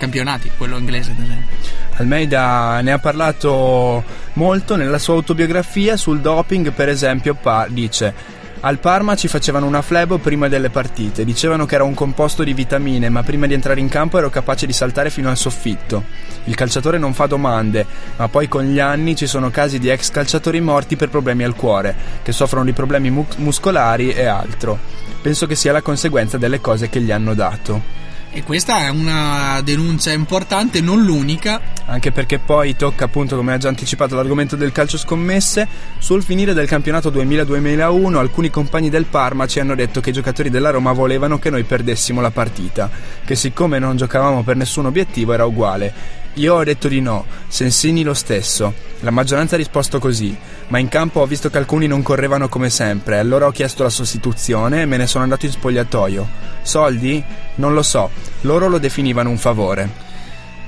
campionati, quello inglese ad esempio. Almeida ne ha parlato molto nella sua autobiografia sul doping, per esempio, pa- dice Al Parma ci facevano una flebo prima delle partite, dicevano che era un composto di vitamine, ma prima di entrare in campo ero capace di saltare fino al soffitto. Il calciatore non fa domande, ma poi con gli anni ci sono casi di ex calciatori morti per problemi al cuore, che soffrono di problemi mu- muscolari e altro. Penso che sia la conseguenza delle cose che gli hanno dato. E questa è una denuncia importante, non l'unica. Anche perché poi tocca appunto, come ha già anticipato, l'argomento del calcio scommesse. Sul finire del campionato 2000-2001 alcuni compagni del Parma ci hanno detto che i giocatori della Roma volevano che noi perdessimo la partita, che siccome non giocavamo per nessun obiettivo era uguale. Io ho detto di no, Sensini lo stesso. La maggioranza ha risposto così, ma in campo ho visto che alcuni non correvano come sempre, allora ho chiesto la sostituzione e me ne sono andato in spogliatoio. Soldi? Non lo so, loro lo definivano un favore.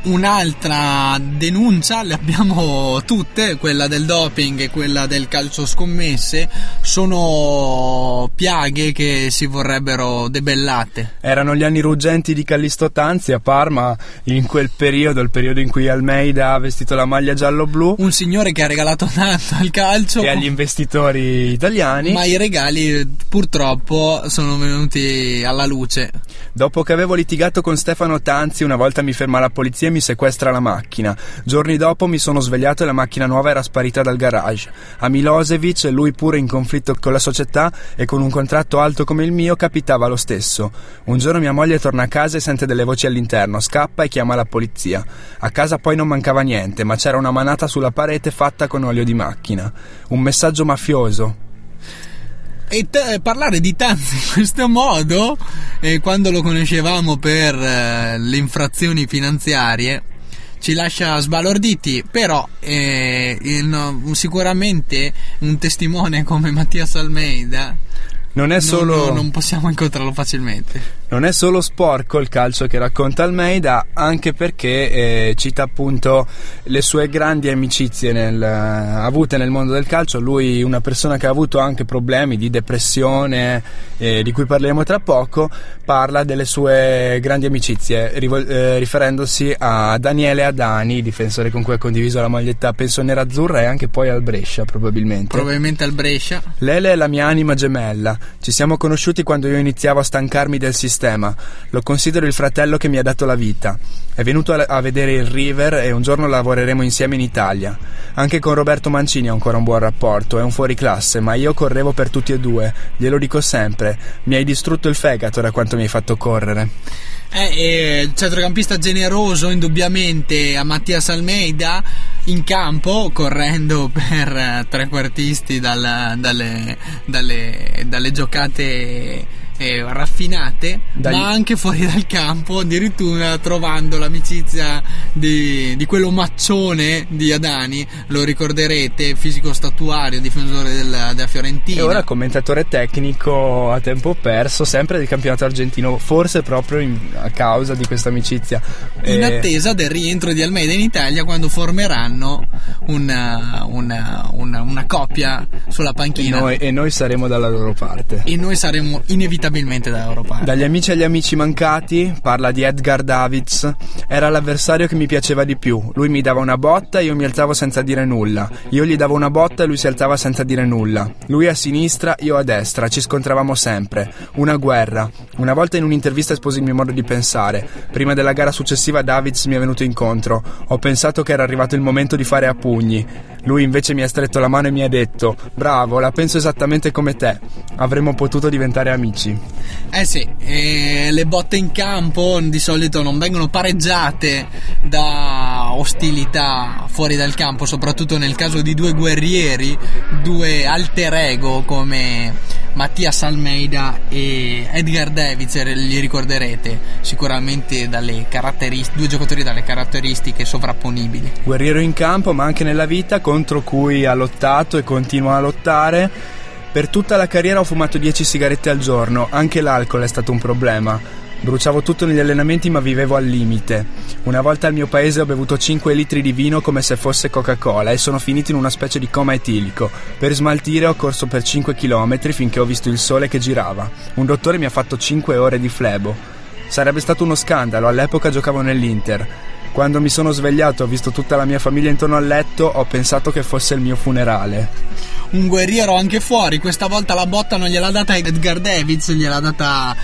Un'altra denuncia, le abbiamo tutte, quella del doping e quella del calcio scommesse, sono piaghe che si vorrebbero debellate. Erano gli anni ruggenti di Callisto Tanzi a Parma, in quel periodo, il periodo in cui Almeida ha vestito la maglia giallo-blu. Un signore che ha regalato tanto al calcio. E agli investitori italiani. Ma i regali purtroppo sono venuti alla luce. Dopo che avevo litigato con Stefano Tanzi, una volta mi ferma la polizia e mi sequestra la macchina. Giorni dopo mi sono svegliato e la macchina nuova era sparita dal garage. A Milosevic, lui pure in conflitto con la società e con un contratto alto come il mio, capitava lo stesso. Un giorno mia moglie torna a casa e sente delle voci all'interno, scappa e chiama la polizia. A casa poi non mancava niente, ma c'era una manata sulla parete fatta con olio di macchina. Un messaggio mafioso. E t- parlare di Tanzi in questo modo, eh, quando lo conoscevamo per eh, le infrazioni finanziarie, ci lascia sbalorditi, però eh, il- sicuramente un testimone come Mattias Almeida Non è solo. non, non possiamo incontrarlo facilmente. Non è solo sporco il calcio che racconta Almeida, anche perché eh, cita appunto le sue grandi amicizie nel- avute nel mondo del calcio. Lui, una persona che ha avuto anche problemi di depressione, eh, di cui parleremo tra poco, parla delle sue grandi amicizie, rivol- eh, riferendosi a Daniele Adani, difensore con cui ha condiviso la maglietta penso nerazzurra e anche poi al Brescia probabilmente. Probabilmente al Brescia. Lele è la mia anima gemella. Ci siamo conosciuti quando io iniziavo a stancarmi del sistema. Lo considero il fratello che mi ha dato la vita. È venuto a, vedere il River e un giorno lavoreremo insieme in Italia. Anche con Roberto Mancini ho ancora un buon rapporto, è un fuoriclasse, ma io correvo per tutti e due. Glielo dico sempre. Mi hai distrutto il fegato da quanto mi hai fatto correre. Eh, eh, centrocampista generoso indubbiamente a Mattias Almeida in campo correndo per eh, trequartisti dal- dalle, dalle- dalle giocate eh, raffinate Dagli- ma anche fuori dal campo addirittura trovando l'amicizia di, di quello maccione di Adani lo ricorderete fisico statuario difensore del- della Fiorentina E ora commentatore tecnico a tempo perso, sempre del campionato argentino, forse proprio in- a causa di questa amicizia. in Eh, attesa del rientro di Almeida in Italia quando formeranno una, una- una- una coppia sulla e, panchina noi, e noi saremo dalla loro parte. e noi saremo inevitabilmente da Europa. Dagli amici agli amici mancati, parla di Edgar Davids, era l'avversario che mi piaceva di più. Lui mi dava una botta e io mi alzavo senza dire nulla. Io gli davo una botta e lui si alzava senza dire nulla. Lui a sinistra, io a destra, ci scontravamo sempre. Una guerra. Una volta in un'intervista esposi il mio modo di pensare. Prima della gara successiva Davids mi è venuto incontro. Ho pensato che era arrivato il momento di fare a pugni. Lui invece mi ha stretto la mano e mi ha detto: Bravo, la penso esattamente come te. Avremmo potuto diventare amici. Eh sì, eh, le botte in campo di solito non vengono pareggiate da ostilità fuori dal campo, soprattutto nel caso di due guerrieri, due alter ego come Mattias Almeida e Edgar Davids, eh, li ricorderete sicuramente dalle caratteristiche, due giocatori dalle caratteristiche sovrapponibili. Guerriero in campo, ma anche nella vita contro cui ha lottato e continua a lottare. Per tutta la carriera ho fumato 10 sigarette al giorno, anche l'alcol è stato un problema. Bruciavo tutto negli allenamenti ma vivevo al limite. Una volta al mio paese ho bevuto 5 litri di vino come se fosse Coca-Cola e sono finito in una specie di coma etilico. Per smaltire ho corso per 5 km finché ho visto il sole che girava. Un dottore mi ha fatto 5 ore di flebo. Sarebbe stato uno scandalo, all'epoca giocavo nell'Inter. Quando mi sono svegliato ho visto tutta la mia famiglia intorno al letto, ho pensato che fosse il mio funerale. Un guerriero anche fuori, questa volta la botta non gliel'ha data Edgar Davids, gliel'ha data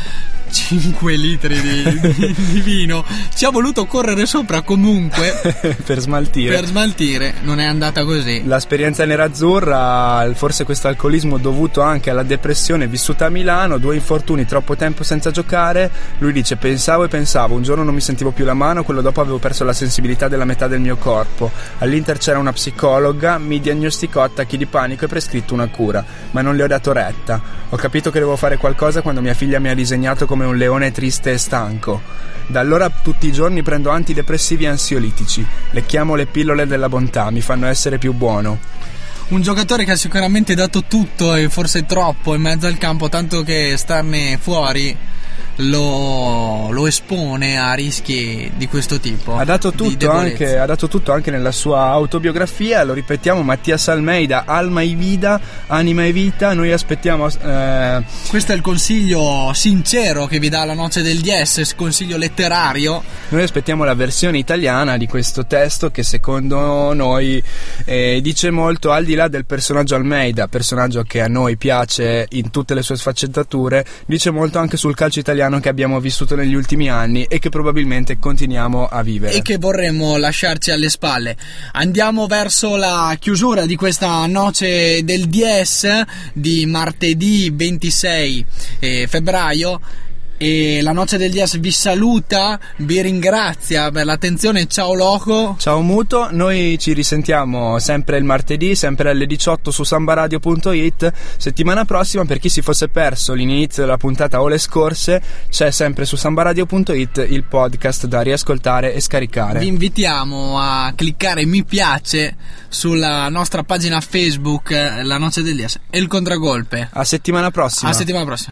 5 litri di, di- di vino. Ci ha voluto correre sopra comunque per smaltire. per smaltire, non è andata così. L'esperienza nerazzurra, forse questo alcolismo dovuto anche alla depressione vissuta a Milano, due infortuni, troppo tempo senza giocare. Lui dice: Pensavo e pensavo, un giorno non mi sentivo più la mano, quello dopo avevo perso la sensibilità della metà del mio corpo. All'Inter c'era una psicologa, mi diagnosticò attacchi di panico e prescritto una cura, ma non le ho dato retta. Ho capito che dovevo fare qualcosa quando mia figlia mi ha disegnato come un leone triste e stanco. Da allora tutti i giorni prendo antidepressivi e ansiolitici. Le chiamo le pillole della bontà, mi fanno essere più buono. Un giocatore che ha sicuramente dato tutto e forse troppo in mezzo al campo, tanto che starne fuori lo, lo espone a rischi di questo tipo. Ha dato, tutto anche, ha dato tutto anche nella sua autobiografia, lo ripetiamo, Mattias Almeida, alma e vida, anima e vita, noi aspettiamo... eh, Questo è il consiglio sincero che vi dà la noce del DS, consiglio letterario. Noi aspettiamo la versione italiana di questo testo che secondo noi eh, dice molto al di là del personaggio Almeida, personaggio che a noi piace in tutte le sue sfaccettature, dice molto anche sul calcio italiano che abbiamo vissuto negli ultimi anni e che probabilmente continuiamo a vivere. e che vorremmo lasciarci alle spalle. Andiamo verso la chiusura di questa noce del DS di martedì 26 eh, febbraio. E la noce del DS vi saluta, vi ringrazia per l'attenzione. Ciao Loco. Ciao Muto, noi ci risentiamo sempre il martedì, sempre alle 18 su sambaradio.it. Settimana prossima, per chi si fosse perso l'inizio della puntata o le scorse, c'è sempre su sambaradio.it il podcast da riascoltare e scaricare. Vi invitiamo a cliccare mi piace sulla nostra pagina Facebook, La Noce del DS e il contragolpe. A settimana prossima. A settimana prossima.